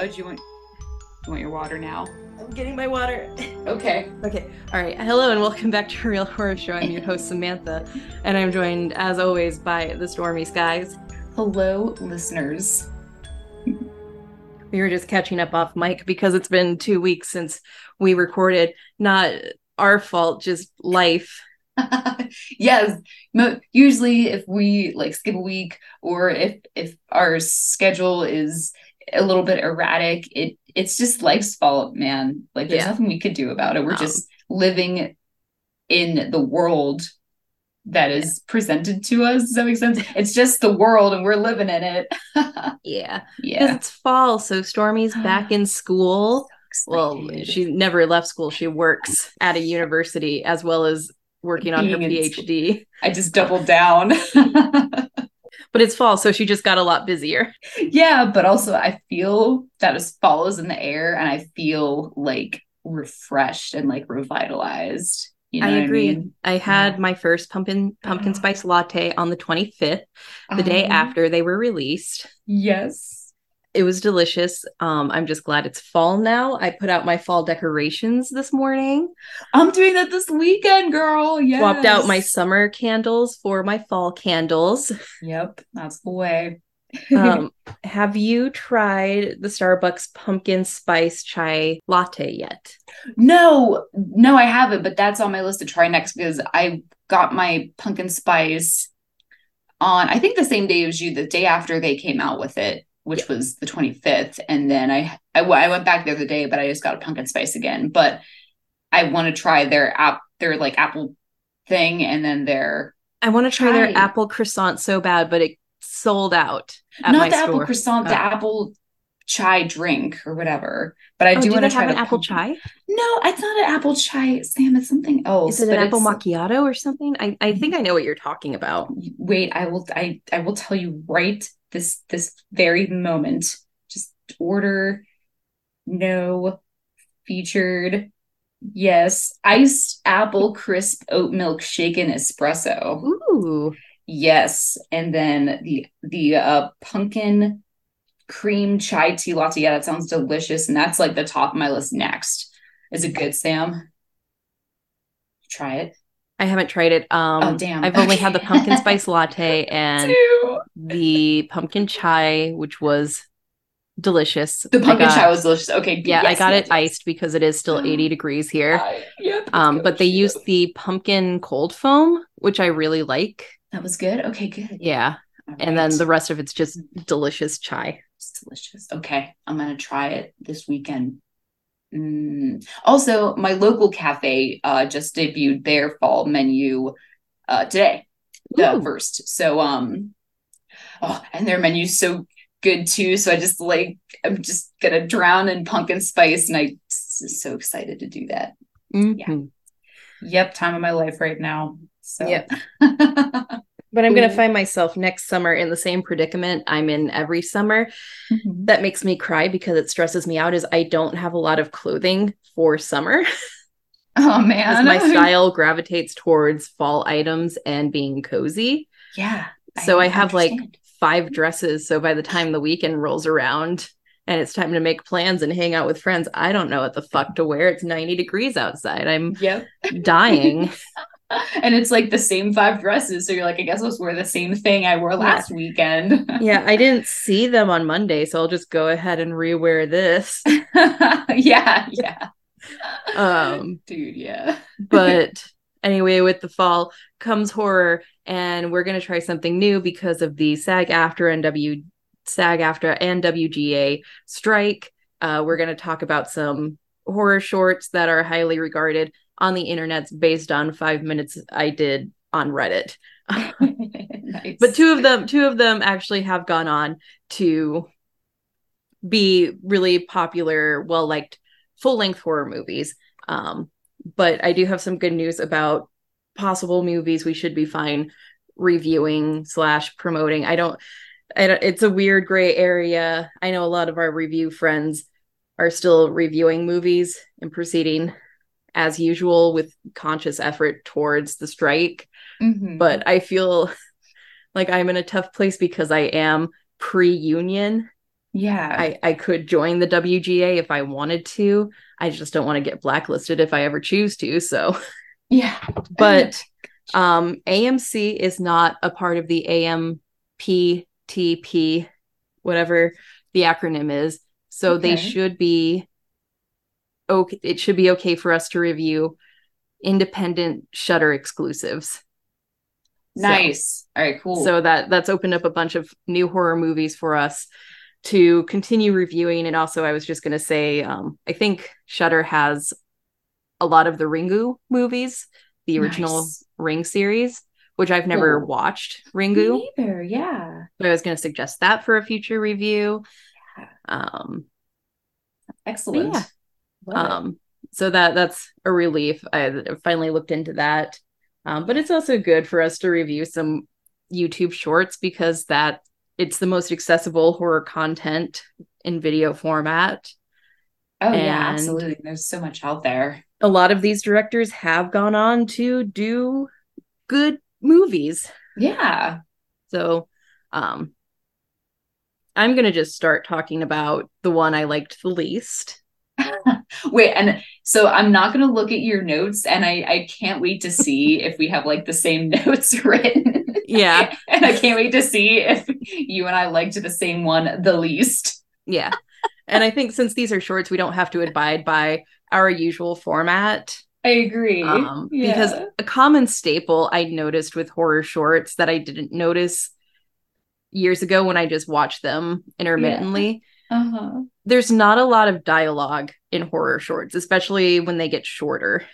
Do you want do you want your water now? I'm getting my water. Okay. Okay. All right. Hello and welcome back to Real Horror Show. I'm your host Samantha, and I'm joined, as always, by the Stormy Skies. Hello, listeners. We were just catching up off mic because it's been two weeks since we recorded. Not our fault, just life. yes. Usually, if we like skip a week or if if our schedule is a little bit erratic, it it's just life's fault, man. Like there's Yeah. nothing we could do about it. We're Um, just living in the world that is presented to us. Does that make sense? It's just the world and we're living in it. Yeah. Yeah. it's fall, so Stormy's back in school. Well, she never left school. She works at a university as well as working on her Being in school. PhD. I just doubled down. But it's fall, so she just got a lot busier. yeah, but also I feel that as fall is in the air and I feel like refreshed and like revitalized. You know I agree. I mean? I had my first pumpkin pumpkin spice latte on the 25th, the day Um, after they were released. Yes. It was delicious. Um, I'm just glad it's fall now. I put out my fall decorations this morning. I'm doing that this weekend, girl. Yes. Swapped out my summer candles for my fall candles. Yep, that's the way. Um, have you tried the Starbucks pumpkin spice chai latte yet? No, no, I haven't, but that's on my list to try next because I got my pumpkin spice on, I think the same day as you, the day after they came out with it, which was the 25th. And then I I went back the other day, but I just got a pumpkin spice again. But I want to try their app, their like apple thing, and then their I want to try their apple croissant so bad, but it sold out at not the apple store. croissant, the Oh. apple chai drink or whatever. But I Oh, do do want to try have an apple pumpkin- chai? No, it's not an apple chai, Sam. It's something else. Is it an apple macchiato or something? I, I think I know what you're talking about. wait i will i i will tell you right this this very moment. Just order no featured yes iced apple crisp oat milk shaken espresso. Ooh, yes and then the the uh pumpkin cream chai tea latte. Yeah that sounds delicious and that's like the top of my list next. Is it good sam? Try it I haven't tried it. Um, Oh, damn. I've only had the pumpkin spice latte and the pumpkin chai, which was delicious. the pumpkin got- chai was delicious okay Yeah, I got yes, it yes. iced because it is still 80 degrees here. I- yep, Um, but they used the pumpkin cold foam, which I really like. that was good. Okay, good. Yeah. All And then the rest of it's just delicious chai. it's delicious. Okay, I'm gonna try it this weekend. Mm. Also, my local cafe uh just debuted their fall menu uh today, the Ooh. first. So um, oh, and their menu's so good too. So I just like I'm just gonna drown in pumpkin spice, and I s- so excited to do that. Mhm. Yep, time of my life right now. So Yep. But I'm going to find myself next summer in the same predicament I'm in every summer. Mhm. That makes me cry because it stresses me out is I don't have a lot of clothing for summer. Oh man, my style gravitates towards fall items and being cozy. Yeah. So I, have like five dresses. So by the time the weekend rolls around and it's time to make plans and hang out with friends, I don't know what the fuck to wear. It's 90 degrees outside. I'm Yep. dying. and it's like the same five dresses. So you're like, I guess I'll wear the same thing I wore last weekend. yeah, I didn't see them on Monday, so I'll just go ahead and rewear this. yeah, yeah. Um, Dude, yeah. but anyway, with the fall comes horror, and we're gonna try something new because of the SAG-AFTRA and W SAG-AFTRA and WGA strike. Uh, we're gonna talk about some horror shorts that are highly regarded on the internets based on five minutes I did on Reddit. nice. but two of them two of them actually have gone on to be really popular well liked full length horror movies um but i do have some good news about possible movies we should be fine reviewing slash promoting i don't I don't, it's a weird gray area i know a lot of our review friends are still reviewing movies and proceeding as usual with conscious effort towards the strike Mhm. but I feel like I'm in a tough place because I am pre-union Yeah. I, I could join the WGA if I wanted to. I just don't want to get blacklisted if I ever choose to. So, yeah. but um, AMC is not a part of the AMPTP, whatever the acronym is. So Okay. they should be okay. It should be okay for us to review independent Shutter exclusives. So- nice. All right, cool. so that that's opened up a bunch of new horror movies for us to continue reviewing and also i was just going to say um, i think shutter has a lot of the ringu movies the original Nice. ring series which i've never Cool. watched ringu Me neither. Yeah. but i was going to suggest that for a future review Yeah. um Excellent. yeah. Um so that that's a relief i finally looked into that um but it's also good for us to review some youtube shorts because that it's the most accessible horror content in video format oh yeah, absolutely. There's so much out there. a lot of these directors have gone on to do good movies Yeah. so um i'm going to just start talking about the one i liked the least Wait, and so I'm not gonna look at your notes, and I I can't wait to see if we have like the same notes written. yeah and I can't wait to see if you and I liked the same one the least. Yeah. and I think since these are shorts, we don't have to abide by our usual format. I agree. Um, Because a common staple I noticed with horror shorts that I didn't notice years ago when I just watched them intermittently, uh-huh. there's not a lot of dialogue in horror shorts, especially when they get shorter.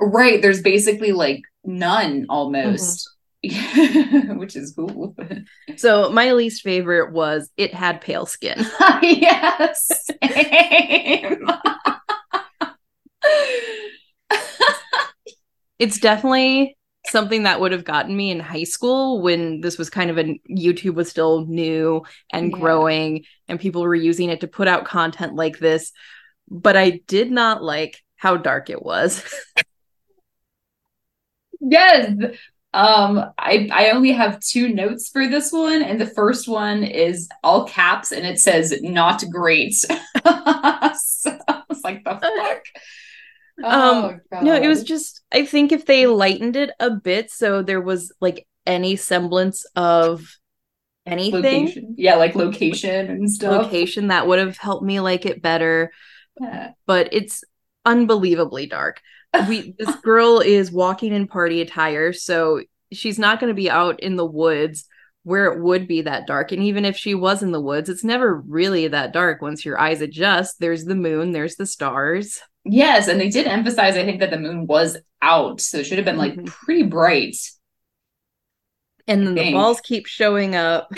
right, there's basically like none almost. Which is cool. So my least favorite was It Had Pale Skin. yes. It's definitely something that would have gotten me in high school when this was kind of a YouTube was still new and Yeah. growing and people were using it to put out content like this. But I did not like how dark it was. Yes. Um, I I only have two notes for this one, and the first one is all caps and it says not great. so I was like, the fuck? Um, oh, no, it was just I think if they lightened it a bit so there was like any semblance of anything location. Yeah, like location and stuff. location that would have helped me like it better. Yeah. but it's unbelievably dark. We this girl is walking in party attire, so she's not going to be out in the woods where it would be that dark. And even if she was in the woods, it's never really that dark once your eyes adjust. There's the moon, there's the stars. Yes, and they did emphasize, I think, that the moon was out, so it should have been like Mhm. pretty bright. And then the balls keep showing up.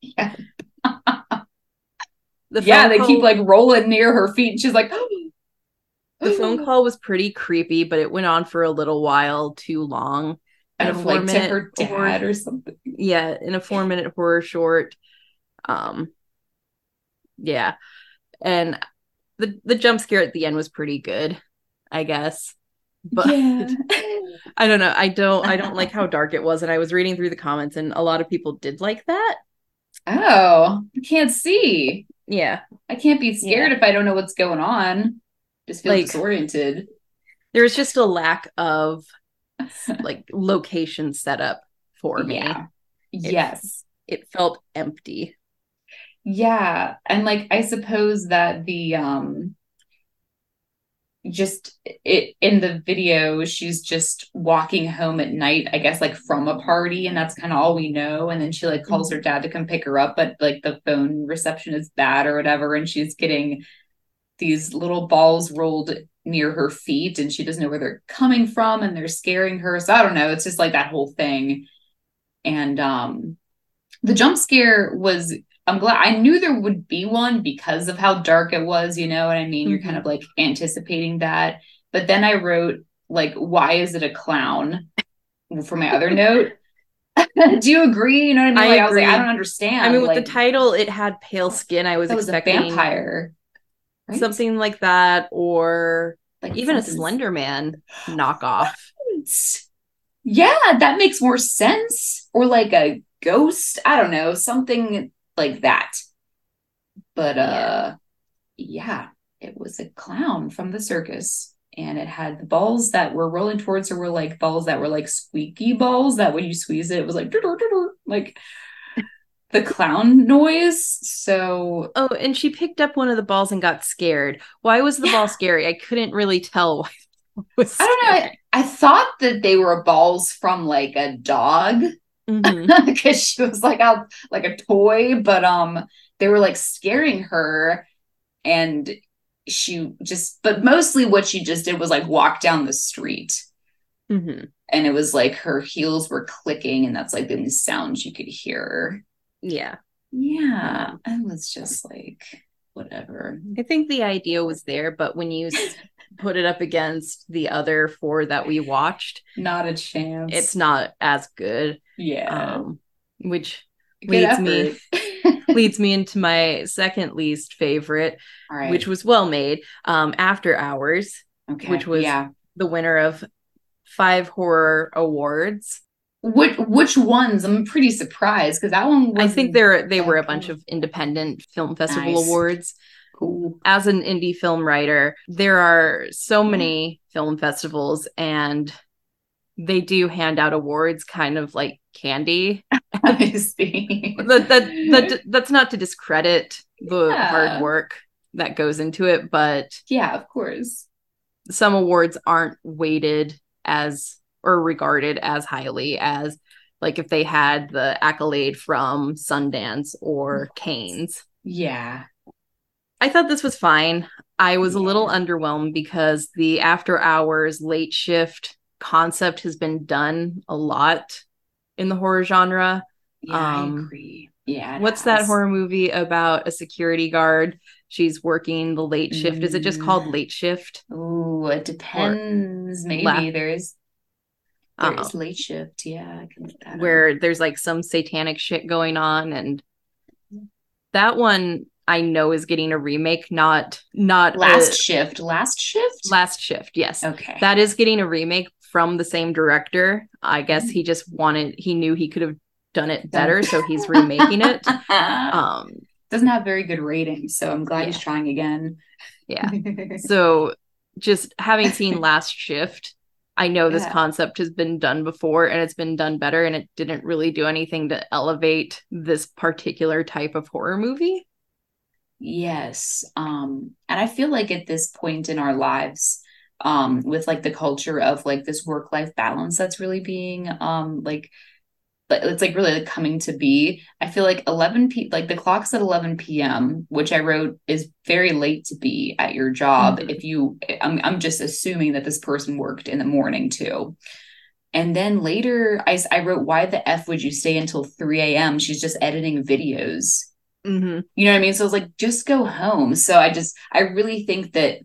Yeah. The yeah, they call- keep like rolling near her feet, and she's like, the phone call was pretty creepy, but it went on for a little while too long. in a And like to four-minute her horror- or something. yeah in a four minute horror short um yeah and the the jump scare at the end was pretty good i guess but yeah. i don't know i don't i don't like how dark it was and i was reading through the comments and a lot of people did like that oh, I can't see. yeah I can't be scared if I don't know what's going on. Just feel Like- disoriented. there's just a lack of like location setup for me Yeah. Yes. it felt empty Yeah. And like I suppose that the um just it in the video she's just walking home at night i guess like from a party and that's kind of all we know and then she like calls her dad to come pick her up but like the phone reception is bad or whatever and she's getting these little balls rolled near her feet and she doesn't know where they're coming from and they're scaring her so i don't know it's just like that whole thing and um the jump scare was I'm glad I knew there would be one because of how dark it was, you know what I mean? You're kind Mhm. of like anticipating that. But then I wrote like why is it a clown for my other note. Do you agree? You know what I mean? I like I was like, I don't understand. i mean with like, the title it had pale skin i was a expecting vampire. right? something like that or like even a something- slender man knockoff Yeah, that makes more sense. Or like a ghost. I don't know, something like that. But uh yeah, it was a clown from the circus. And it had the balls that were rolling towards her were like balls that were like squeaky balls that when you squeeze it, it was like like the clown noise. So Oh, and she picked up one of the balls and got scared. Why was the Yeah. ball scary? I couldn't really tell why. I don't know. I, I thought that they were balls from like a dog Mhm. because she was like a like a toy, but um they were like scaring her and she just but mostly what she just did was like walk down the street Mhm. and it was like her heels were clicking and that's like the only sounds you could hear. Yeah. Yeah. I was just like whatever. I think the idea was there, but when you put it up against the other four that we watched, Not a chance. it's not as good. yeah. Um, which Good leads me- leads me into my second least favorite, right. which was well made. Um, After Hours, okay. which was- yeah. the winner of five horror awards. Which which ones? I'm pretty surprised because that one was I think there are they were a bunch of independent film festival Nice. awards. Cool. As an indie film writer, there are so mm-hmm. many film festivals and they do hand out awards kind of like candy. I see. That, that, that that's not to discredit the Yeah. hard work that goes into it, but yeah, of course. some awards aren't weighted as or regarded as highly as like if they had the accolade from Sundance or Cannes. Yeah. I thought this was fine. I was a little underwhelmed because the after hours late shift concept has been done a lot in the horror genre. Yeah, Um, I agree. Yeah. What's that horror movie about a security guard? She's working the late shift. Is it just Mm. called late shift? Ooh, it depends. Maybe La- there's there's late shift. Yeah, I can up. where there's like some satanic shit going on and that one I know is getting a remake not not last a- shift. Last shift? last shift yes okay. that is getting a remake from the same director I guess he just wanted he knew he could have done it better so he's remaking it um Doesn't have very good ratings, so I'm glad he's trying again. yeah so just having seen last shift I know this Yeah. concept has been done before and it's been done better and it didn't really do anything to elevate this particular type of horror movie Yes. Um, and I feel like at this point in our lives, um, with like the culture of like this work-life balance that's really being um like but it's like really like coming to be. I feel like 11 p like the clock's at 11 p.m., which I wrote is very late to be at your job. Mhm. If you I'm I'm just assuming that this person worked in the morning too. And then later I, I wrote, why the F would you stay until 3 a.m.? She's just editing videos. Mm-hmm. You know what I mean? So I was like, just go home. So I just, I really think that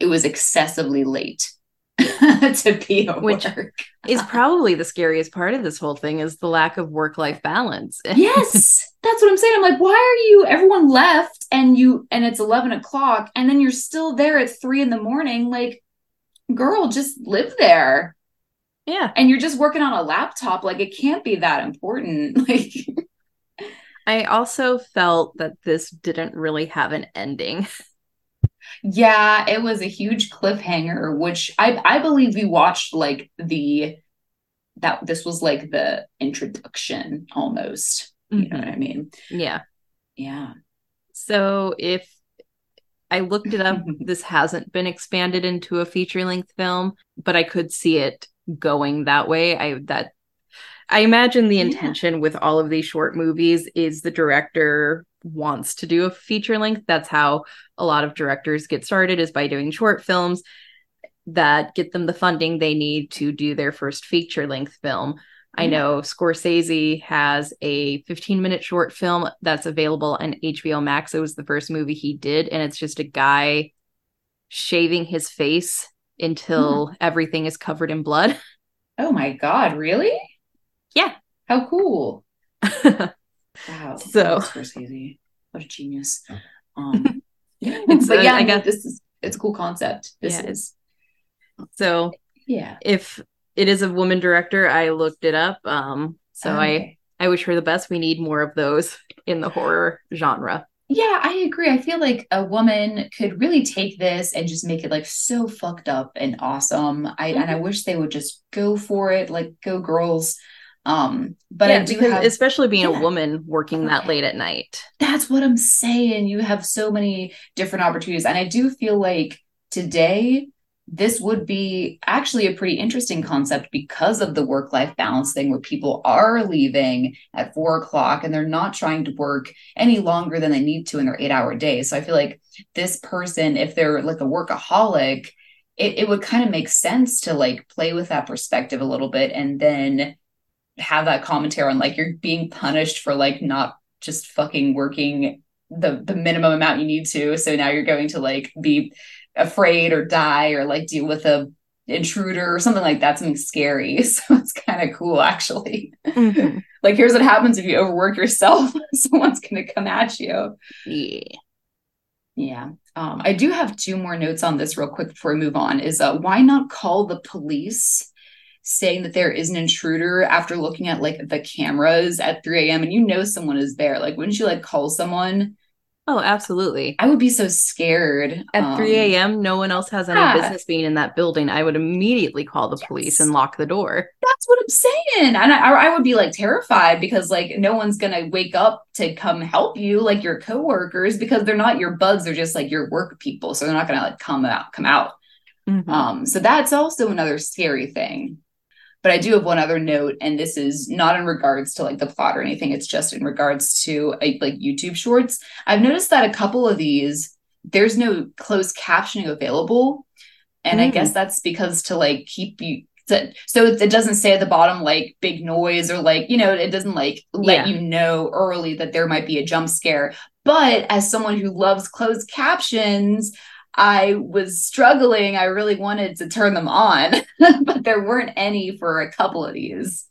it was excessively late to be at Which- work. is probably the scariest part of this whole thing is the lack of work-life balance. yes, that's what I'm saying. I'm like, why are you? Everyone left, and you, and it's 11 o'clock, and then you're still there at three in the morning. Like, girl, just live there, yeah. and you're just working on a laptop. Like, it can't be that important. Like, I also felt that this didn't really have an ending. Yeah, it was a huge cliffhanger, which I I believe we watched like the that this was like the introduction almost. You know what I mm-hmm. mean? Yeah. Yeah. So if I looked it up, this hasn't been expanded into a feature-length film, but I could see it going that way. I that I imagine the Yeah. intention with all of these short movies is the director wants to do a feature length. That's how a lot of directors get started is by doing short films that get them the funding they need to do their first feature length film. I know Scorsese has a 15 minute short film that's available on HBO Max. It was the first movie he did, and it's just a guy shaving his face until hmm. everything is covered in blood. Oh my God, really? Yeah. How cool. Wow. So- Scorsese. What a genius. Um but yeah, I guess- this is it's a cool concept. This Yeah, is so yeah. if it is a woman director, I looked it up. Um, so I Okay. I wish her the best. We need more of those in the horror genre. Yeah, I agree. I feel like a woman could really take this and just make it like so fucked up and awesome. I mm-hmm. and I mm-hmm. wish they would just go for it, like go girls. Um, but yeah, because have, especially being yeah. a woman working that late at night. That's what I'm saying. You have so many different opportunities. And I do feel like today this would be actually a pretty interesting concept because of the work life balance thing where people are leaving at four o'clock and they're not trying to work any longer than they need to in their eight hour day. So I feel like this person, if they're like a workaholic, it, it would kind of make sense to like play with that perspective a little bit and then have that commentary on like you're being punished for like not just fucking working the the minimum amount you need to so now you're going to like be afraid or die or like deal with a intruder or something like that, something scary. So it's kind of cool actually. Mm-hmm. like here's what happens if you overwork yourself. Someone's gonna come at you. Yeah. Yeah. Um, I do have two more notes on this real quick before we move on. Is uh why not call the police saying that there is an intruder after looking at like the cameras at 3 a.m. and you know someone is there? Like, wouldn't you like call someone Oh, absolutely. I would be so scared. At um, 3 a.m., no one else has any yeah. business being in that building. I would immediately call the yes. police and lock the door. That's what I'm saying. And I, I would be like terrified because like no one's going to wake up to come help you, like your coworkers, because they're not your bugs. They're just like your work people. So they're not going to like come out, come out. Mm-hmm. Um, so that's also another scary thing. But I do have one other note, and this is not in regards to like the plot or anything. It's just in regards to like YouTube shorts. I've noticed that a couple of these, there's no closed captioning available. And mm. I guess that's because to like keep you so it doesn't say at the bottom like big noise or like you know it doesn't like let yeah. you know early that there might be a jump scare but as someone who loves closed captions I was struggling. I really wanted to turn them on, but there weren't any for a couple of these.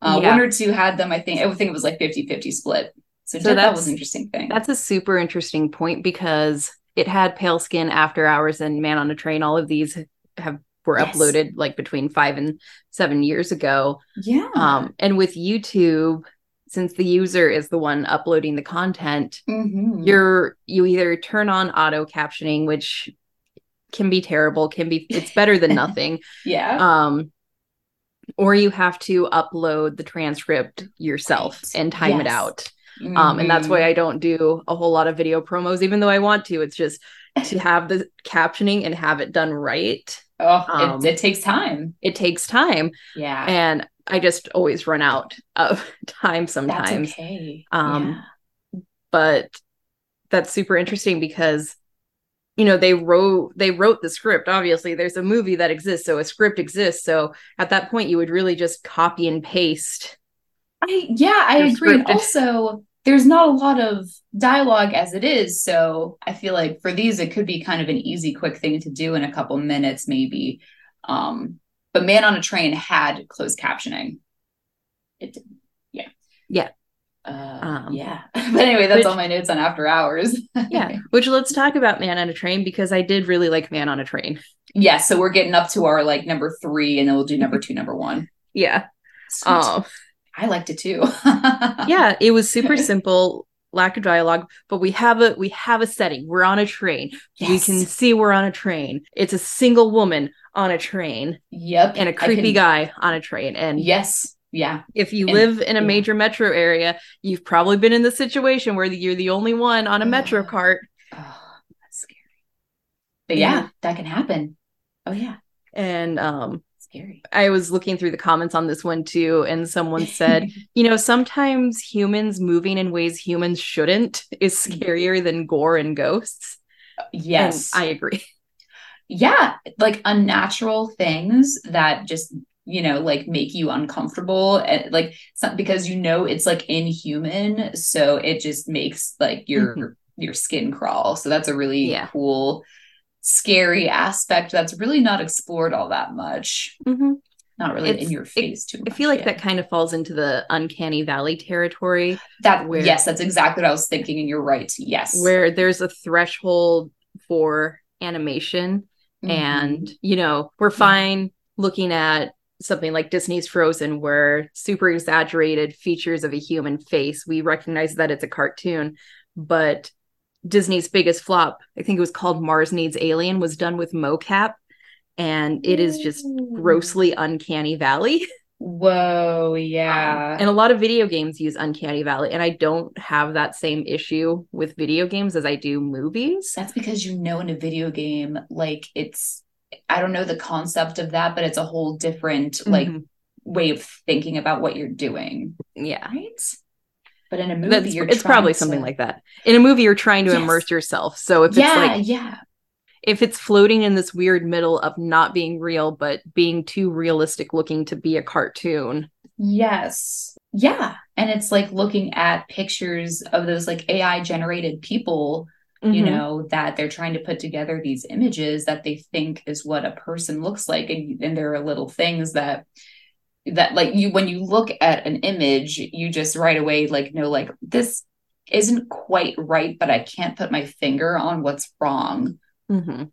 Uh, yeah. One or two had them, I think. I think it was like 50 50 split. So, so that was an interesting thing. That's a super interesting point because it had Pale Skin, After Hours, and Man on a Train. All of these have were yes. uploaded like between five and seven years ago. Yeah. Um, and with YouTube, since the user is the one uploading the content mm-hmm. you're you either turn on auto captioning which can be terrible can be it's better than nothing yeah um or you have to upload the transcript yourself right. and time yes. it out mm-hmm. um and that's why mm-hmm. i don't do a whole lot of video promos even though i want to it's just to have the captioning and have it done right oh um, it, it takes time it takes time yeah and I just always run out of time sometimes. That's okay. Um, yeah. but that's super interesting because you know they wrote they wrote the script obviously there's a movie that exists so a script exists so at that point you would really just copy and paste i yeah i agree also there's not a lot of dialogue as it is so i feel like for these it could be kind of an easy quick thing to do in a couple minutes maybe um but Man on a Train had closed captioning. It did. Yeah. Yeah. Uh, um, yeah. but anyway, that's which, all my notes on After Hours. yeah. Which let's talk about Man on a Train because I did really like Man on a Train. Yeah. So we're getting up to our like number three and then we'll do number two, number one. Yeah. Oh. I liked it too. yeah. It was super simple lack of dialogue but we have a we have a setting we're on a train yes. we can see we're on a train it's a single woman on a train. Yep. And a creepy can... guy on a train. And yes, yeah. If you and, live in a yeah. major metro area, you've probably been in the situation where you're the only one on a metro cart. Oh, that's scary. But yeah, yeah, that can happen. Oh yeah. And um scary. I was looking through the comments on this one too, and someone said, you know, sometimes humans moving in ways humans shouldn't is mm-hmm. scarier than gore and ghosts. Yes. And I agree yeah, like unnatural things that just you know like make you uncomfortable and eh, like because you know it's like inhuman so it just makes like your mm-hmm. your skin crawl so that's a really yeah. cool scary aspect that's really not explored all that much mm-hmm. not really it's, in your face it, too much, i feel like yeah. that kind of falls into the uncanny valley territory that where, yes that's exactly what i was thinking and you're right yes where there's a threshold for animation Mm-hmm. And, you know, we're fine looking at something like Disney's Frozen, where super exaggerated features of a human face, we recognize that it's a cartoon. but Disney's biggest flop, I think it was called Mars Needs Alien, was done with mocap. And it is just grossly uncanny valley. Whoa, yeah. Um, and a lot of video games use uncanny valley. And I don't have that same issue with video games as I do movies. That's because you know in a video game, like it's I don't know the concept of that, but it's a whole different mm-hmm. like way of thinking about what you're doing. Yeah. Right. But in a movie, it's probably to... something like that. In a movie, you're trying to yes. immerse yourself. So if yeah, it's like, yeah, if it's floating in this weird middle of not being real, but being too realistic looking to be a cartoon. Yes. Yeah. And it's like looking at pictures of those like AI generated people mm-hmm. you know that they're trying to put together these images that they think is what a person looks like and, and there are little things that that like you when you look at an image you just right away like know like this isn't quite right but i can't put my finger on what's wrong mm-hmm.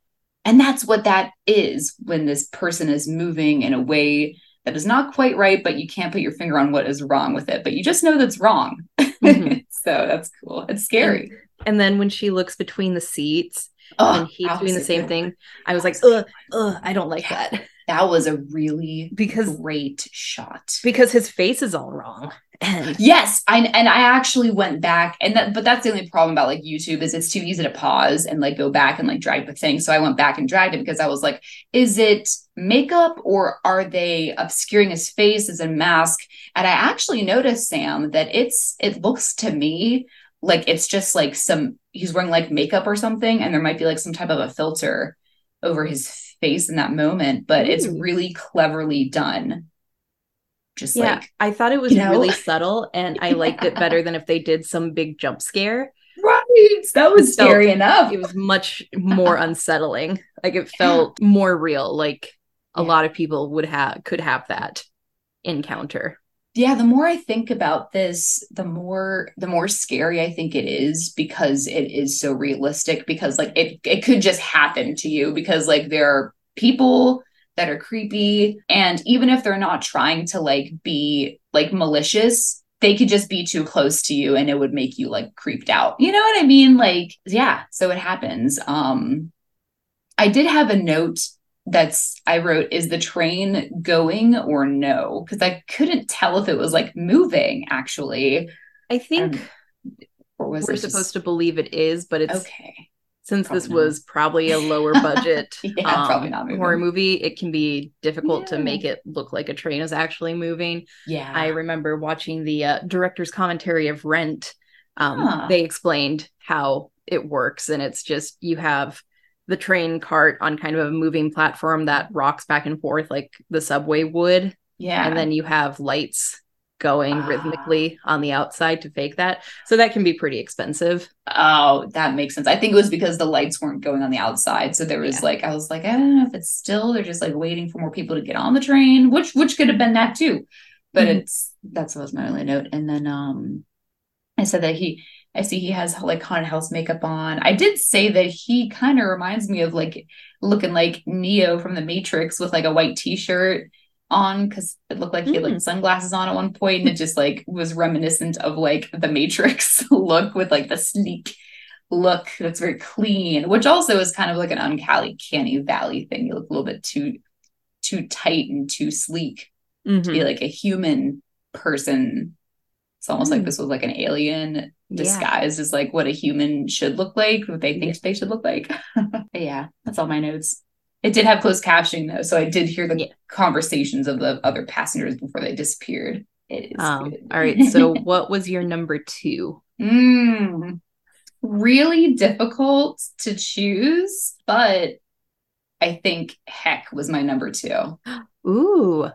and that's what that is when this person is moving in a way that is not quite right but you can't put your finger on what is wrong with it but you just know that's wrong mm-hmm. so that's cool it's scary and, and then when she looks between the seats oh, and he's doing the same thing i was like ugh, ugh i don't like yeah. that that was a really because great shot. because his face is all wrong. And yes i and i actually went back and that but that's the only problem about like youtube is it's too easy to pause and like go back and like drag the thing. So i went back and dragged it because i was like is it makeup or are they obscuring his face as a mask? And i actually noticed sam that it's it looks to me like it's just like some he's wearing like makeup or something and there might be like some type of a filter over his face in that moment, but Ooh. it's really cleverly done. Just yeah, like I thought it was you know? really subtle and I yeah. liked it better than if they did some big jump scare. Right. That was so scary enough. It was much more unsettling. Like it felt more real. Like a yeah. lot of people would have could have that encounter yeah the more i think about this the more the more scary i think it is because it is so realistic because like it it could just happen to you because like there are people that are creepy and even if they're not trying to like be like malicious they could just be too close to you and it would make you like creeped out. You know what i mean? Like yeah so it happens. Um i did have a note that's I wrote is the train going or no because I couldn't tell if it was like moving actually. I think um, or was we're supposed just... to believe it is, but it's okay. Since probably this not. was probably a lower budget yeah, um, probably not horror movie, it can be difficult yeah. to make it look like a train is actually moving. Yeah, I remember watching the uh, director's commentary of Rent. Um, huh. They explained how it works, and it's just you have the train cart on kind of a moving platform that rocks back and forth like the subway would. Yeah. And then you have lights going uh, rhythmically on the outside to fake that. So that can be pretty expensive. Oh, that makes sense. I think it was because the lights weren't going on the outside. So there was yeah. like I was like, I don't know if it's still they're just like waiting for more people to get on the train, which which could have been that too. But mm-hmm. it's that's was my only note. And then um I said that he I see he has like haunted house makeup on. I did say that he kind of reminds me of like looking like Neo from the Matrix with like a white t-shirt on because it looked like he had like hmm. sunglasses on at one point and it just like was reminiscent of like the Matrix look with like the sleek look that's very clean, which also is kind of like an uncanny canny valley thing. You look a little bit too too tight and too sleek mm-hmm. to be mm-hmm. like a human person. It's almost mm. like this was like an alien disguised yeah. as like what a human should look like, what they think yeah. they should look like. yeah, that's all my notes. It did have closed captioning though, so I did hear the yeah. conversations of the other passengers before they disappeared. Um, all right. So, what was your number two? Mm, really difficult to choose, but I think Heck was my number two. Ooh.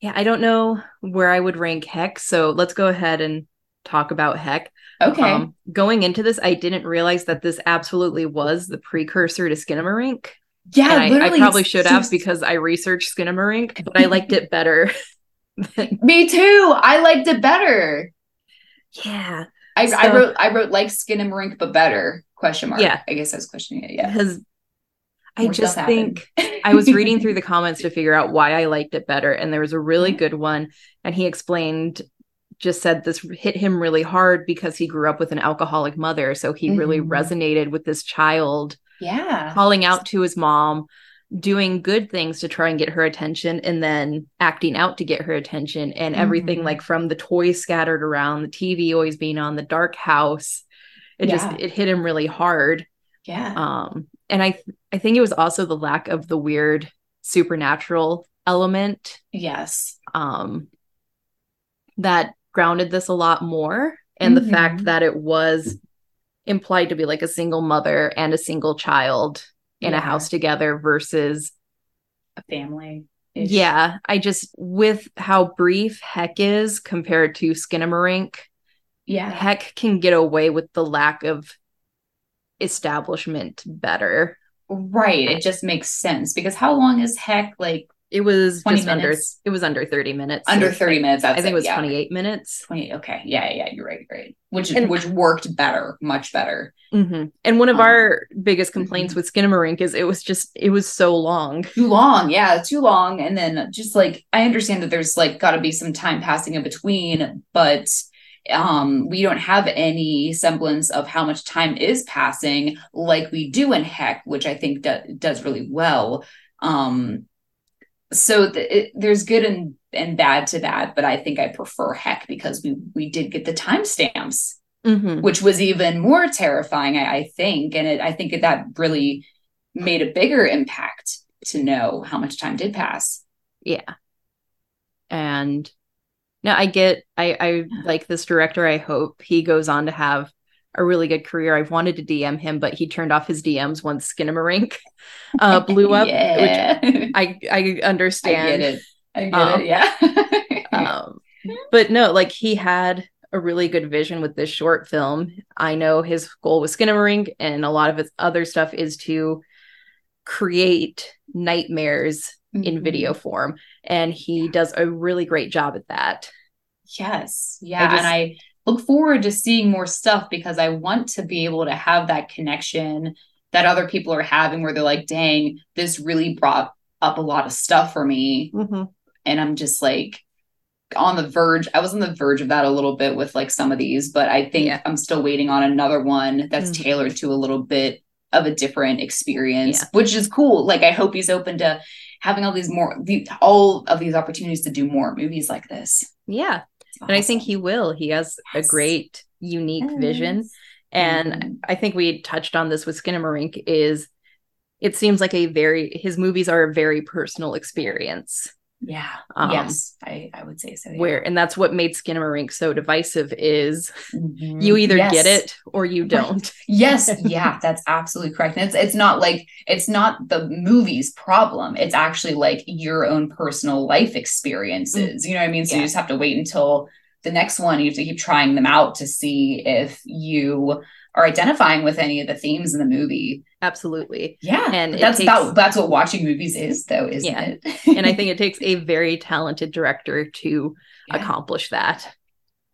Yeah, I don't know where I would rank Heck. So let's go ahead and talk about Heck. Okay. Um, going into this, I didn't realize that this absolutely was the precursor to Skinamarink. Yeah, I, I, probably should have because I researched Skinamarink, but I liked it better. than... Me too. I liked it better. Yeah. I, so, I wrote I wrote like Skinamarink but better question mark. Yeah. I guess I was questioning it. Yeah. Because I just think I was reading through the comments to figure out why I liked it better. And there was a really good one. And he explained just said this hit him really hard because he grew up with an alcoholic mother. So he really Mhm. resonated with this child Yeah. calling out to his mom, doing good things to try and get her attention, and then acting out to get her attention, and everything Mhm. like from the toys scattered around, the TV always being on, the dark house. It Yeah. just it hit him really hard. Yeah. Um, and I th- I think it was also the lack of the weird supernatural element yes. um that grounded this a lot more and the mm-hmm. fact that it was implied to be like a single mother and a single child in Yeah. a house together versus A family. yeah i just with how brief heck is compared to skinamarink Yeah. heck can get away with the lack of establishment better Right. It just makes sense because how long is heck? Like it was 20 just under it was under 30 minutes under So 30 minutes. I think it was yeah. 28 minutes 20. Okay. Yeah. Yeah. You're right. You're right. Which, And- which worked better, much better. hmm And one of Um, our biggest complaints with Skinamarink is it was just it was so long. Too long. Yeah. Too long. And then just like, I understand that there's like got to be some time passing in between, but um we don't have any semblance of how much time is passing like we do in heck which i think do- does really well um so th- it, there's good and and bad to that but i think i prefer heck because we we did get the timestamps Mm-hmm. which was even more terrifying I, I think and it, i think that really made a bigger impact to know how much time did pass Yeah. And now I get I I like this director. I hope he goes on to have a really good career. I've wanted to DM him, but he turned off his DMs once Skinamarink uh blew up. Which I I understand. I get it. I get Um, it. Yeah. um, but no, like he had a really good vision with this short film. I know his goal with Skinamarink and a lot of his other stuff is to create nightmares in Mhm. video form. And he does a really great job at that. Yes. Yeah. just- and I look forward to seeing more stuff because I want to be able to have that connection that other people are having where they're like, dang, this really brought up a lot of stuff for me. And I'm just like on the verge. I was on the verge of that a little bit with like some of these, but I think Yeah. I'm still waiting on another one that's Mhm. tailored to a little bit of a different experience, Yeah. which is cool. Like I hope he's open to having all these more the, all of these opportunities to do more movies like this. Yeah. It's And I think he will. He has a great, unique vision. Yes. And Mhm. I think we touched on this with Skinamarink is it seems like a very his movies are a very personal experience. Yeah. Um, yes, I, I would say so. yeah. Where and that's what made Skinamarink so divisive is Mhm. you either Yes. get it or you don't. Yes, yeah, that's absolutely correct. And it's it's not like it's not the movie's problem. It's actually like your own personal life experiences. You know what I mean? So you just have to wait until the next one. You have to keep trying them out to see if you are identifying with any of the themes in the movie. Absolutely. Yeah. And that's takes- about that's what watching movies is though, isn't Yeah. it? And I think it takes a very talented director to Yeah. accomplish that.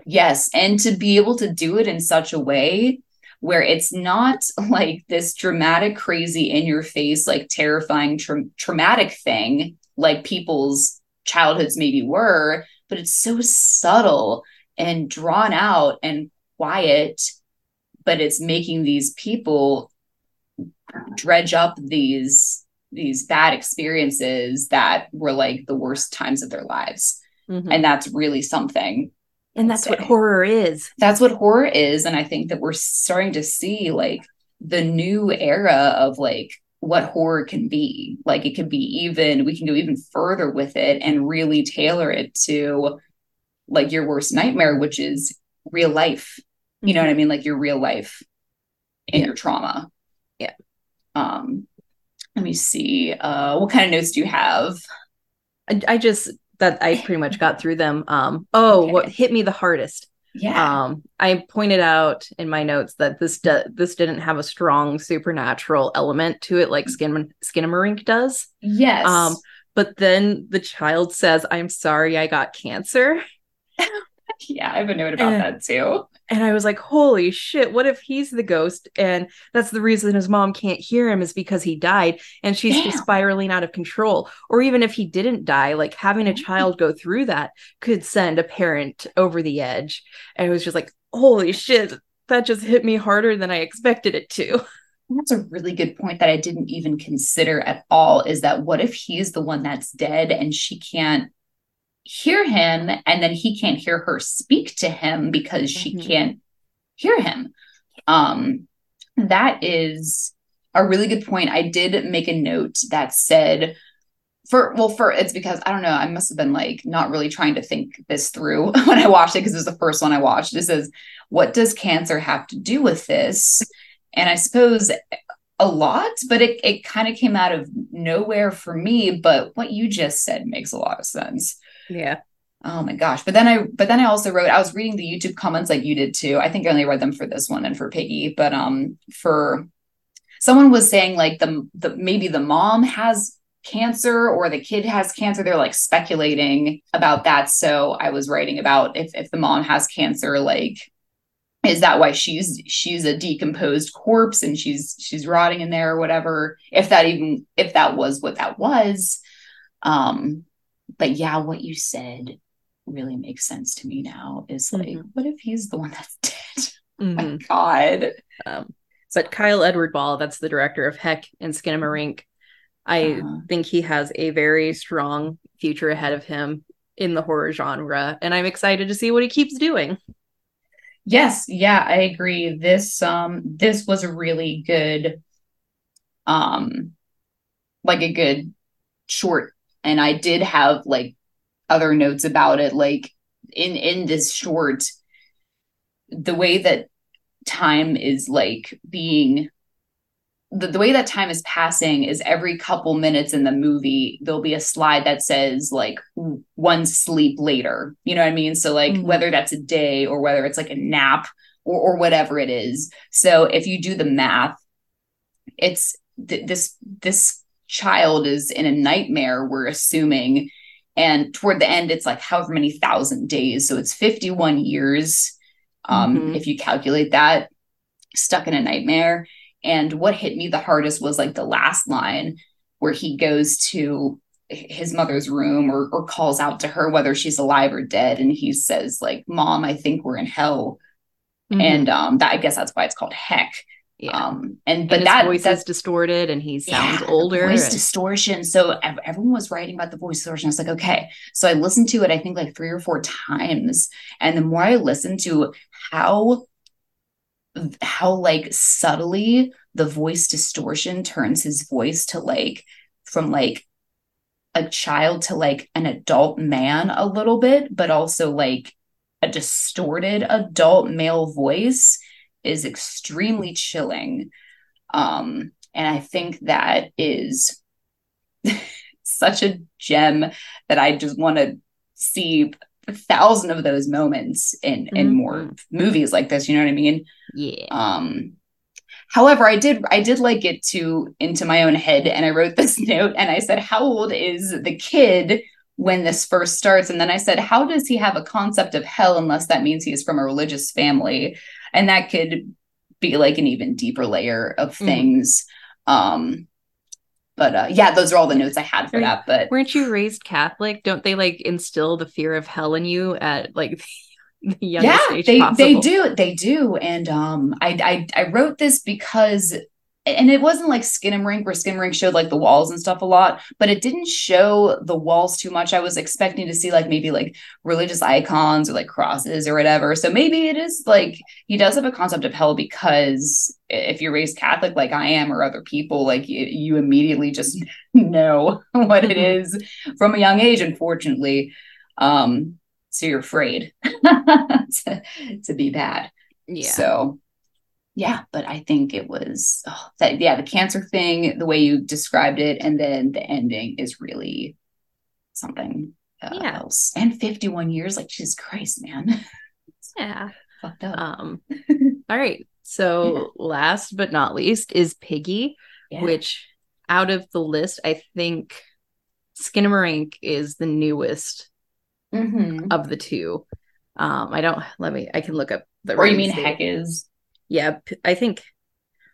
Yes, and to be able to do it in such a way where it's not like this dramatic, crazy, in your face, like terrifying, tra- traumatic thing like people's childhoods maybe were, but it's so subtle and drawn out and quiet, but it's making these people dredge up these these bad experiences that were like the worst times of their lives. Mhm. And that's really something And that's what horror is. that's what horror is and i think that we're starting to see like the new era of like what horror can be like it could be even we can go even further with it and really tailor it to like your worst nightmare which is real life you know what i mean like your real life and Yeah. your trauma Yeah. um let me see uh what kind of notes do you have I, I just that I pretty much got through them. Um, oh, Okay. what hit me the hardest? yeah Um, I pointed out in my notes that this do- this didn't have a strong supernatural element to it like Skin Skinamarink does. yes Um, but then the child says, "I'm sorry, I got cancer." yeah, I have a note about And- that too. And I was like, holy shit, what if he's the ghost? And that's the reason his mom can't hear him is because he died and she's just Damn. spiraling out of control. Or even if he didn't die, like having a Mhm. child go through that could send a parent over the edge. And it was just like, holy shit, that just hit me harder than I expected it to. That's a really good point that I didn't even consider at all. Is that what if he's the one that's dead and she can't hear him and then he can't hear her speak to him because she Mhm. can't hear him? Um, that is a really good point. I did make a note that said, for well, for it's because I don't know, I must have been like not really trying to think this through when I watched it because it was the first one I watched. It says, What does cancer have to do with this? And I suppose a lot, but it, it kind of came out of nowhere for me. But what you just said makes a lot of sense. Yeah. Oh my gosh. But then I but then I also wrote I was reading the YouTube comments like you did too. I think I only read them for this one and for Piggy, but um for someone was saying like the the maybe the mom has cancer or the kid has cancer. They're like speculating about that. So I was writing about if if the mom has cancer, like is that why she's she's a decomposed corpse and she's she's rotting in there or whatever if that even if that was what that was um but yeah what you said really makes sense to me now is like Mhm. what if he's the one that's dead Mhm. my god Um, but Kyle Edward Ball, that's the director of Heck and Skinamarink. I Uh-huh. think he has a very strong future ahead of him in the horror genre, and I'm excited to see what he keeps doing. yes yeah i agree this um this was a really good um like a good short and i did have like other notes about it like in in this short the way that time is like being the, the way that time is passing is every couple minutes in the movie there'll be a slide that says like one sleep later. You know what i mean? So like Mhm. whether that's a day or whether it's like a nap or, or whatever it is. So if you do the math it's th- this this child is in a nightmare we're assuming. And toward the end it's like however many thousand days. So it's 51 years um Mhm. if you calculate that stuck in a nightmare. And what hit me the hardest was like the last line where he goes to his mother's room or, or calls out to her whether she's alive or dead. And he says like mom i think we're in hell. Mhm. and um that i guess that's why it's called heck yeah, um and but his that voice is distorted, and he sounds yeah, older. voice and- distortion. So everyone was writing about the voice distortion. I was like, okay. So I listened to it, I think like three or four times. And the more I listened to how how like subtly the voice distortion turns his voice to like from like a child to like an adult man a little bit, but also like a distorted adult male voice is extremely chilling. Um, and I think that is such a gem that I just want to see a thousand of those moments in in more movies like this. You know what I mean? yeah, Um, however, I did I did like it to into my own head, and I wrote this note and I said, "How old is the kid when this first starts?" And then I said, "How does he have a concept of hell unless that means he is from a religious family?" And that could be like an even deeper layer of Mhm. things. Um, but uh, yeah, those are all the notes I had for that. But weren't you raised Catholic? Don't they like instill the fear of hell in you at like the youngest yeah age they possible? they do they do and um I, I i wrote this because and it wasn't like Skinamarink where Skinamarink showed like the walls and stuff a lot but it didn't show the walls too much i was expecting to see like maybe like religious icons or like crosses or whatever so maybe it is like he does have a concept of hell because if you're raised catholic like i am or other people like you, you immediately just know what it Mhm. from a young age unfortunately um so you're afraid to, to be bad. Yeah. So yeah, but I think it was oh, that yeah, the cancer thing, the way you described it, and then the ending is really something uh, Yeah. else. And 51 years, like Jesus Christ, man. yeah. Fucked up. Um all right. So last but not least is Piggy, Yeah. which out of the list, I think Skinamarink is the newest Mhm. of the two. Um, I don't. Let me. I can look up the. Or you mean heck is? Yeah, I think.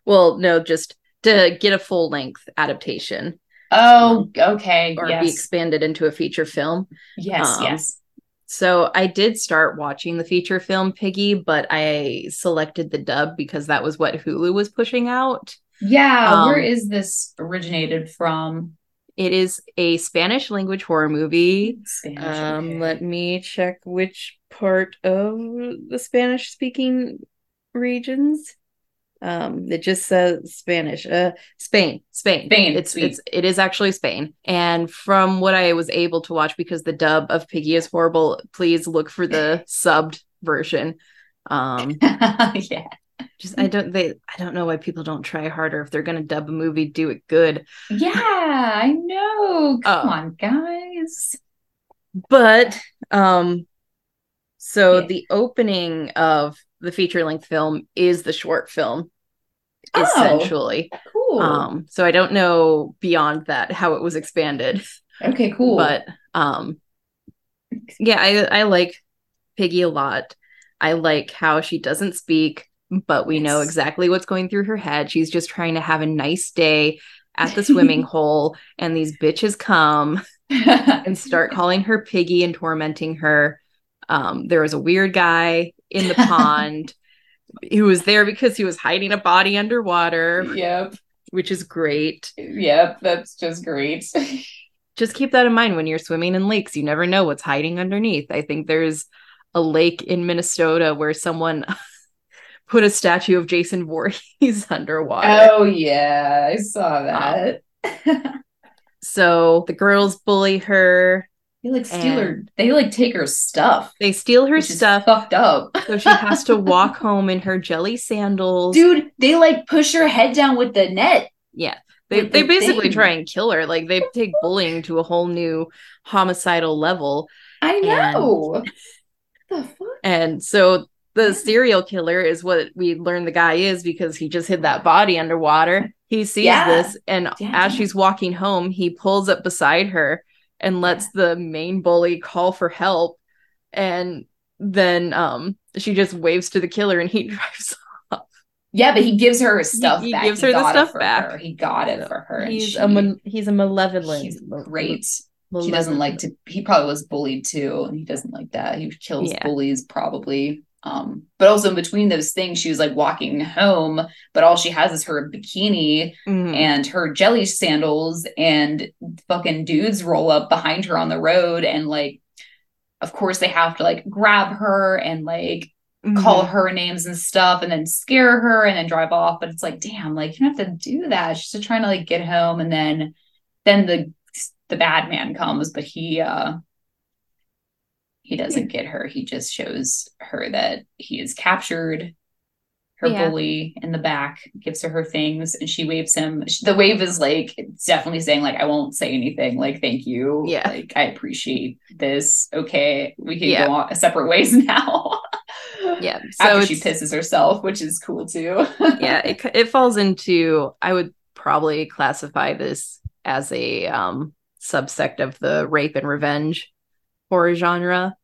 Well, no, just to get a full length adaptation Oh, okay. or be expanded into a feature film. yes, um, yes. So I did start watching the feature film Piggy, but I selected the dub because that was what Hulu was pushing out. Yeah, where um, is this originated from? It is a Spanish language horror movie. Spanish. Um, okay. let me check which part of the Spanish speaking regions. Um, it just says Spanish. Uh, Spain, Spain, Spain, It's it's it is actually Spain. And from what I was able to watch, because the dub of Piggy is horrible, please look for the subbed version. Um, yeah. just I don't they I don't know why people don't try harder if they're gonna dub a movie, do it good. Yeah, I know. Come Oh. on, guys. but um so Yeah. the opening of the feature length film is the short film Oh. essentially Cool. um so i don't know beyond that how it was expanded okay, cool. but um yeah i i like piggy a lot i like how she doesn't speak but we know exactly what's going through her head she's just trying to have a nice day at the swimming hole and these bitches come and start calling her piggy and tormenting her. Um, there was a weird guy in the pond who was there because he was hiding a body underwater, Yep. which is great. Yep. That's just great. Just keep that in mind when you're swimming in lakes. You never know what's hiding underneath. I think there's a lake in Minnesota where someone put a statue of Jason Voorhees underwater. oh yeah, I saw that. So the girls bully her. They like steal her. They like take her stuff. They steal her stuff. fucked up. So she has to walk home in her jelly sandals. Dude, they like push her head down with the net. Yeah. They with they the basically thing. try and kill her. Like they take bullying to a whole new homicidal level. I And- know. the fuck? And so the serial killer is what we learn the guy is because he just hid that body underwater. He sees Yeah. this and Yeah, as she's walking home, he pulls up beside her and lets the main bully call for help. And then um she just waves to the killer and he drives off. Yeah, but he gives her her stuff back. he back. gives her the stuff back. her. He got it for her. He's she- a he's a malevolent. he's great. He doesn't like to. He probably was bullied too, and he doesn't like that. He kills Yeah. bullies probably. Um, but also in between those things, she was like walking home, but all she has is her bikini Mhm. and her jelly sandals, and fucking dudes roll up behind her on the road, and like, of course they have to like grab her and like call Mhm. her names and stuff and then scare her and then drive off but it's like damn like you don't have to do that she's just trying to like get home and then then the the bad man comes but he uh he doesn't get her he just shows her that he is captured her Yeah. bully in the back gives her her things and she waves him the wave is like definitely saying like i won't say anything like thank you Yeah. like i appreciate this okay we can Yeah. go on separate ways now Yeah. So after she pisses herself, which is cool too. yeah, it it falls into I would probably classify this as a um subsect of the rape and revenge horror genre.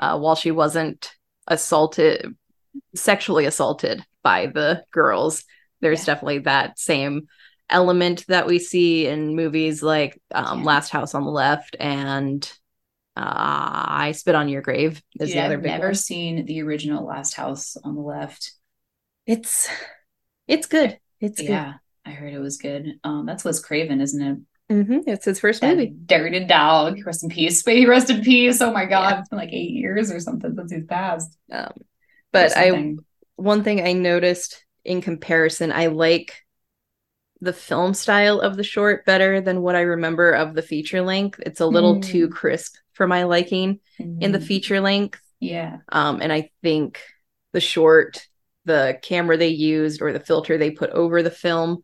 Uh, while she wasn't assaulted, sexually assaulted by the girls, there's Yeah. definitely that same element that we see in movies like um, Yeah. Last House on the Left and uh, I Spit on Your Grave is Dude, the other I've big never one. seen the original Last House on the Left. It's it's good. It's yeah, I heard it was good. Um, that's Wes Craven, isn't it? good. hmm It's his first That movie. dirty dog. Rest in peace. He rest in peace. Oh my god, Yeah. it's been like eight years or something since he's passed. Um, but I one thing I noticed in comparison, I like the film style of the short better than what I remember of the feature length. It's a little Mm. too crisp for my liking in the Mm, feature length. Yeah. Um, and I think the short, the camera they used or the filter they put over the film,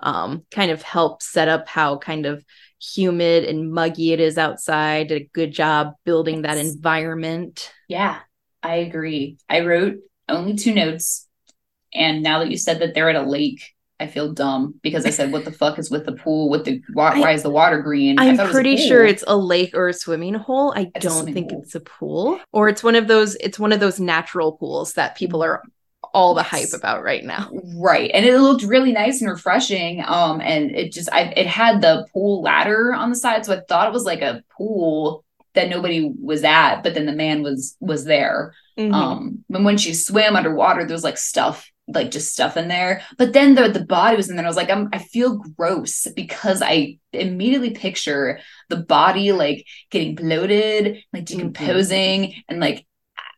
um, kind of helped set up how kind of humid and muggy it is outside. Did a good job building that environment. Yeah, I agree. I wrote only two notes. And now that you said that they're at a lake, I feel dumb because I said, "What the fuck is with the pool? With the why, why is the water green?" I'm it pretty pool. sure it's a lake or a swimming hole. I It's don't think pool. it's a pool. Or it's one of those it's one of those natural pools that people are all the hype about right now. right, and it looked really nice and refreshing. Um, and it just I it had the pool ladder on the side, so I thought it was like a pool that nobody was at, but then the man was was there. Mhm. Um, and when she swam underwater, there was like stuff, like just stuff in there. But then the the body was in there. I was like, I'm, I feel gross because I immediately picture the body like getting bloated, like decomposing, and like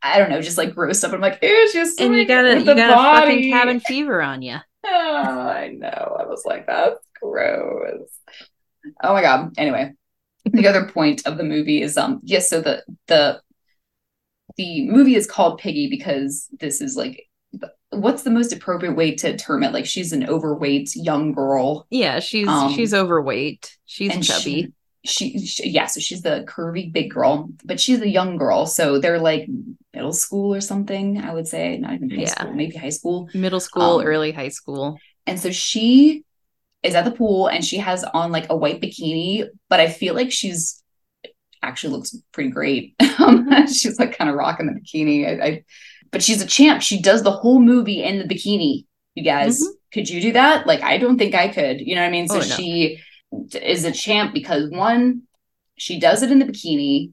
I don't know, just like grossed up. I'm like, ew, just and you got a you got a fucking cabin fever on you. Oh, I know. I was like, that's gross. Oh my god. Anyway, the other point of the movie is um yes, so the the the movie is called Piggy because this is like what's the most appropriate way to term it? Like she's an overweight young girl. Yeah, she's Um, she's overweight. She's chubby. She, she, she yeah, so she's the curvy big girl, but she's a young girl. So they're like middle school or something, I would say. Not even high Yeah. school, maybe high school. Middle school, um, early high school. And so she is at the pool and she has on like a white bikini, but I feel like she's actually looks pretty great. Um, she's like kind of rocking the bikini. I, I, but she's a champ. She does the whole movie in the bikini. You guys, Mhm. could you do that? Like, I don't think I could. You know what I mean? So Oh, no. she is a champ because one, she does it in the bikini,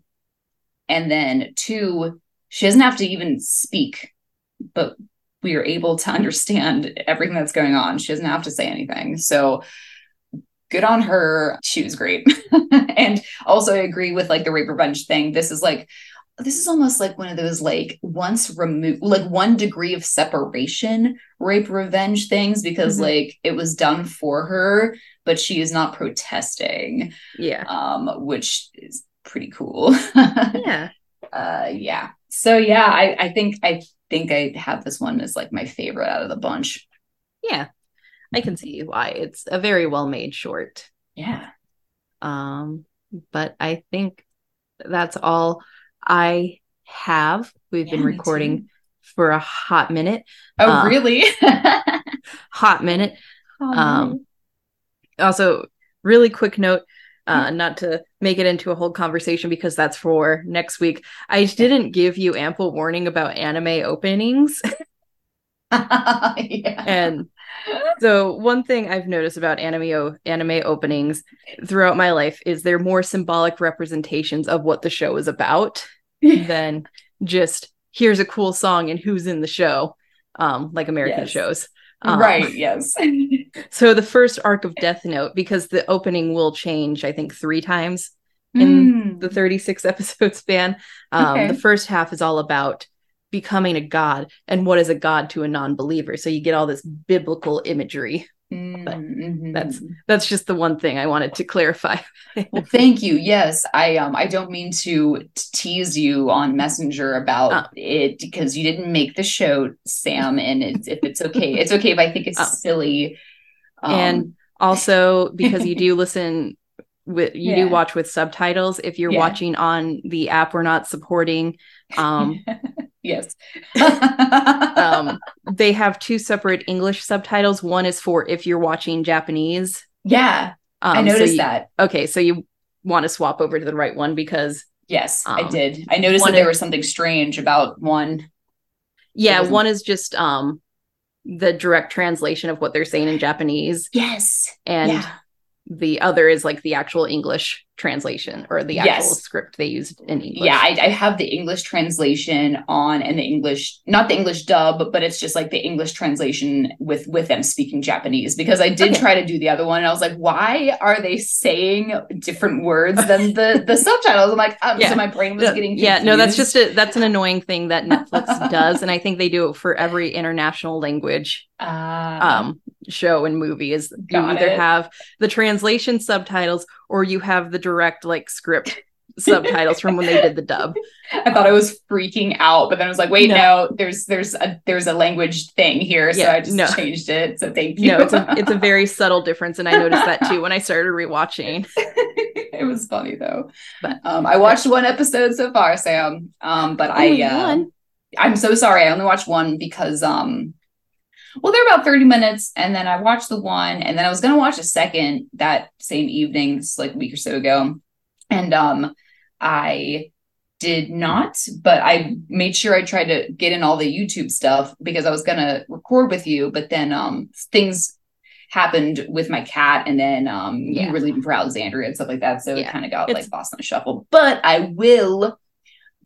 and then two, she doesn't have to even speak, but we are able to understand everything that's going on. She doesn't have to say anything. So good on her. She was great. and also I agree with like the rape revenge thing. This is like this is almost like one of those like once removed like one degree of separation rape revenge things because Mhm. like it was done for her but she is not protesting Yeah. um which is pretty cool Yeah. uh yeah so yeah i i think i think i have this one as like my favorite out of the bunch Yeah. I can see why. It's a very well made short. yeah Um, but I think that's all I have. We've Yeah, been recording for a hot minute. oh Uh, really Hot minute. Oh, Um, Also, really quick note, uh, not to make it into a whole conversation because that's for next week. I didn't give you ample warning about anime openings. yeah. And so one thing I've noticed about anime o- anime openings throughout my life is they're more symbolic representations of what the show is about than just here's a cool song and who's in the show, um, like American Yes. shows. Um, right yes So the first arc of Death Note, because the opening will change, I think, three times in Mm. the 36 episode span. Um, Okay. The first half is all about becoming a god and what is a god to a non-believer. So you get all this biblical imagery. Mhm. that's- That's just the one thing I wanted to clarify. well thank you yes i um i don't mean to tease you on messenger about Oh. it because you didn't make the show sam and it's if it's okay it's okay if i think it's Oh. silly um, And also because you do listen with you do watch with subtitles if you're Yeah. watching on the app we're not supporting um yes. Um they have two separate english subtitles. One is for if you're watching japanese. Yeah um i so noticed you- that. Okay so you want to swap over to the right one because yes i Um, did. I noticed that there was something strange about one. Yeah one is just um the direct translation of what they're saying in japanese. Yes. And yeah. the other is like the actual english translation or the actual Yes. script they used in english Yeah, I, I have the English translation on and the English, not the English dub, but it's just like the English translation with with them speaking Japanese because I did Okay. try to do the other one and I was like, why are they saying different words than the the subtitles? I'm like, um, Yeah. so my brain was getting yeah no that's just a that's an annoying thing that netflix does and i think they do it for every international language Ah, um show and movie is you either it. have the translation subtitles or you have the direct like script subtitles from when they did the dub I thought I was freaking out, but then I was like, wait, No. no, there's there's a there's a language thing here, so I just no. changed it. So thank you. no it's a it's a very subtle difference and i noticed that too when i started rewatching it was funny though. But- um, I watched one episode so far, Sam. Um, but I uh. I'm so sorry. I only watched one because um well, they're about 30 minutes. And then I watched the one, and then I was gonna watch a second that same evening, this like a week or so ago. And um I did not, but I made sure I tried to get in all the YouTube stuff because I was gonna record with you, but then um things happened with my cat and then um Yeah. you were leaving for Alexandria and stuff like that. So it kind of got It's- like lost in the shuffle. But I will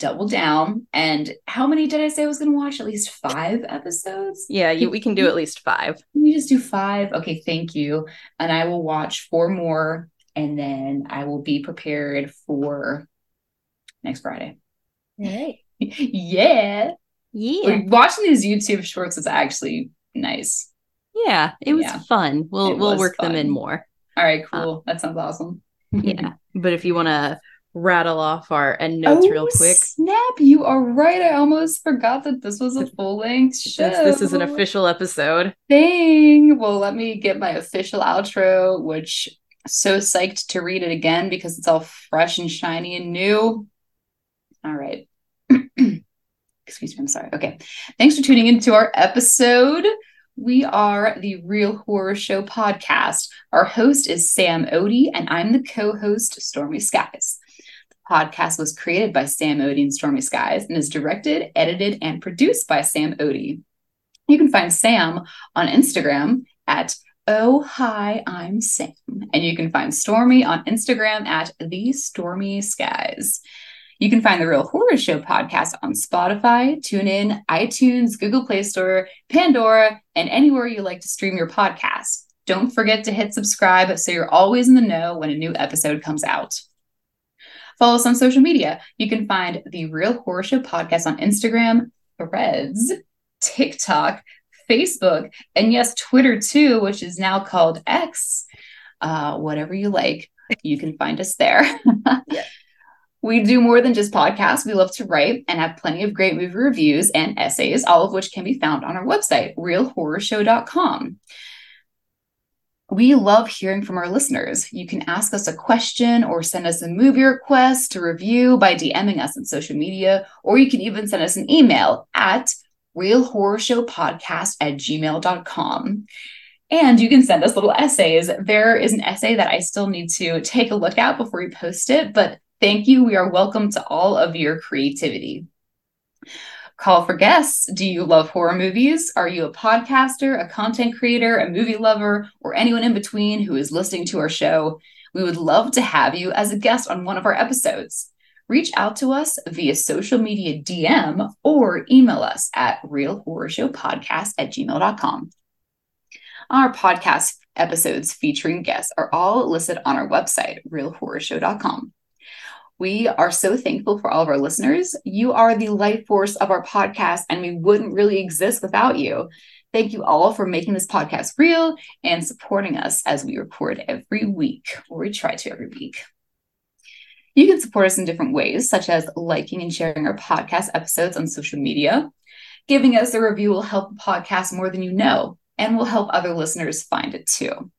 double down. And how many did I say I was gonna watch? At least five episodes? Yeah, you, we can do at least five. Can we just do five? Okay, thank you. And I will watch four more and then I will be prepared for next Friday. Right. yeah. Yeah. Watching these YouTube shorts is actually nice. Yeah. It was Yeah. fun. We'll It we'll work them in more. All right, cool. Uh, that sounds awesome. Yeah. but if you want to rattle off our end notes real oh, quick. Oh, Snap, you are right. I almost forgot that this was a full length show. Since this is an official episode. thing. Well, let me get my official outro, which so psyched to read it again because it's all fresh and shiny and new. All right. Excuse me, I'm sorry. Okay. Thanks for tuning into our episode. We are the Real Horror Show podcast. Our host is Sam Oty, and I'm the co host, Stormy Skies. Podcast was created by Sam Oty and Stormy Skies and is directed, edited, and produced by Sam Oty. You can find Sam on Instagram at Oh Hi, I'm Sam. And you can find Stormy on Instagram at The Stormy Skies. You can find the Real Horror Show podcast on Spotify, TuneIn, iTunes, Google Play Store, Pandora, and anywhere you like to stream your podcast. Don't forget to hit subscribe so you're always in the know when a new episode comes out. Follow us on social media. You can find the Real Horror Show podcast on Instagram, Threads, TikTok, Facebook, and yes, Twitter too, which is now called X. Uh, whatever you like, you can find us there. Yeah. We do more than just podcasts. We love to write and have plenty of great movie reviews and essays, all of which can be found on our website, realhorrorshow.com. We love hearing from our listeners. You can ask us a question or send us a movie request to review by DMing us on social media, or you can even send us an email at realhorrorshowpodcast at gmail.com. And you can send us little essays. There is an essay that I still need to take a look at before we post it, but thank you. We are welcome to all of your creativity. Call for guests. Do you love horror movies? Are you a podcaster, a content creator, a movie lover, or anyone in between who is listening to our show? We would love to have you as a guest on one of our episodes. Reach out to us via social media DM or email us at realhorrorshowpodcast at gmail.com. Our podcast episodes featuring guests are all listed on our website, realhorrorshow.com. We are so thankful for all of our listeners. You are the life force of our podcast, and we wouldn't really exist without you. Thank you all for making this podcast real and supporting us as we record every week, or we try to every week. You can support us in different ways, such as liking and sharing our podcast episodes on social media. Giving us a review will help the podcast more than you know and will help other listeners find it too.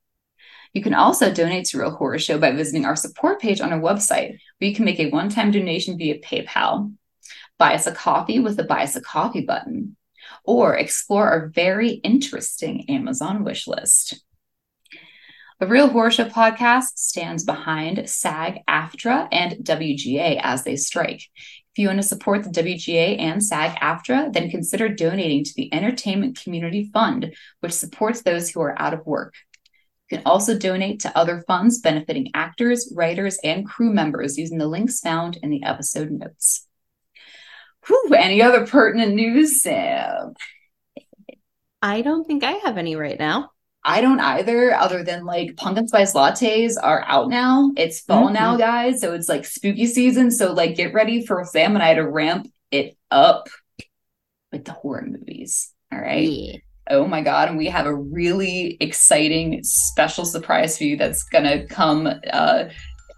You can also donate to Real Horror Show by visiting our support page on our website, where you can make a one time donation via PayPal, buy us a coffee with the Buy Us a Coffee button, or explore our very interesting Amazon wish list. The Real Horror Show podcast stands behind SAG-AFTRA and WGA as they strike. If you want to support the WGA and SAG-AFTRA, then consider donating to the Entertainment Community Fund, which supports those who are out of work. You can also donate to other funds benefiting actors, writers, and crew members using the links found in the episode notes. Whew, any other pertinent news, Sam? I don't think I have any right now. I don't either, other than like pumpkin spice lattes are out now. It's fall Mhm. now, guys. So it's like spooky season. So like get ready for Sam and I to ramp it up with the horror movies. All right. Yeah. Oh my god, and we have a really exciting special surprise for you that's gonna come uh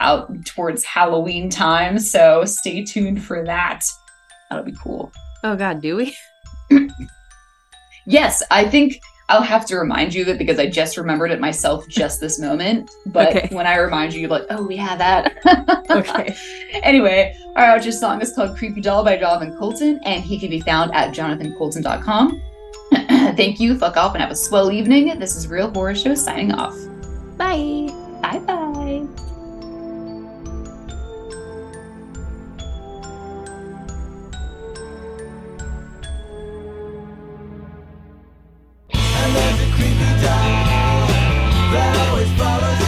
out towards Halloween time. So stay tuned for that. That'll be cool. Oh God, do we? Yes, I think I'll have to remind you of it because I just remembered it myself just this moment. But Okay. when I remind you, you're like, oh, we have that. Okay. anyway, our outro song is called Creepy Doll by Jonathan Coulton, and he can be found at jonathancoulton.com. Thank you. Fuck off and have a swell evening. This is Real Horror Show signing off. Bye. Bye bye. follows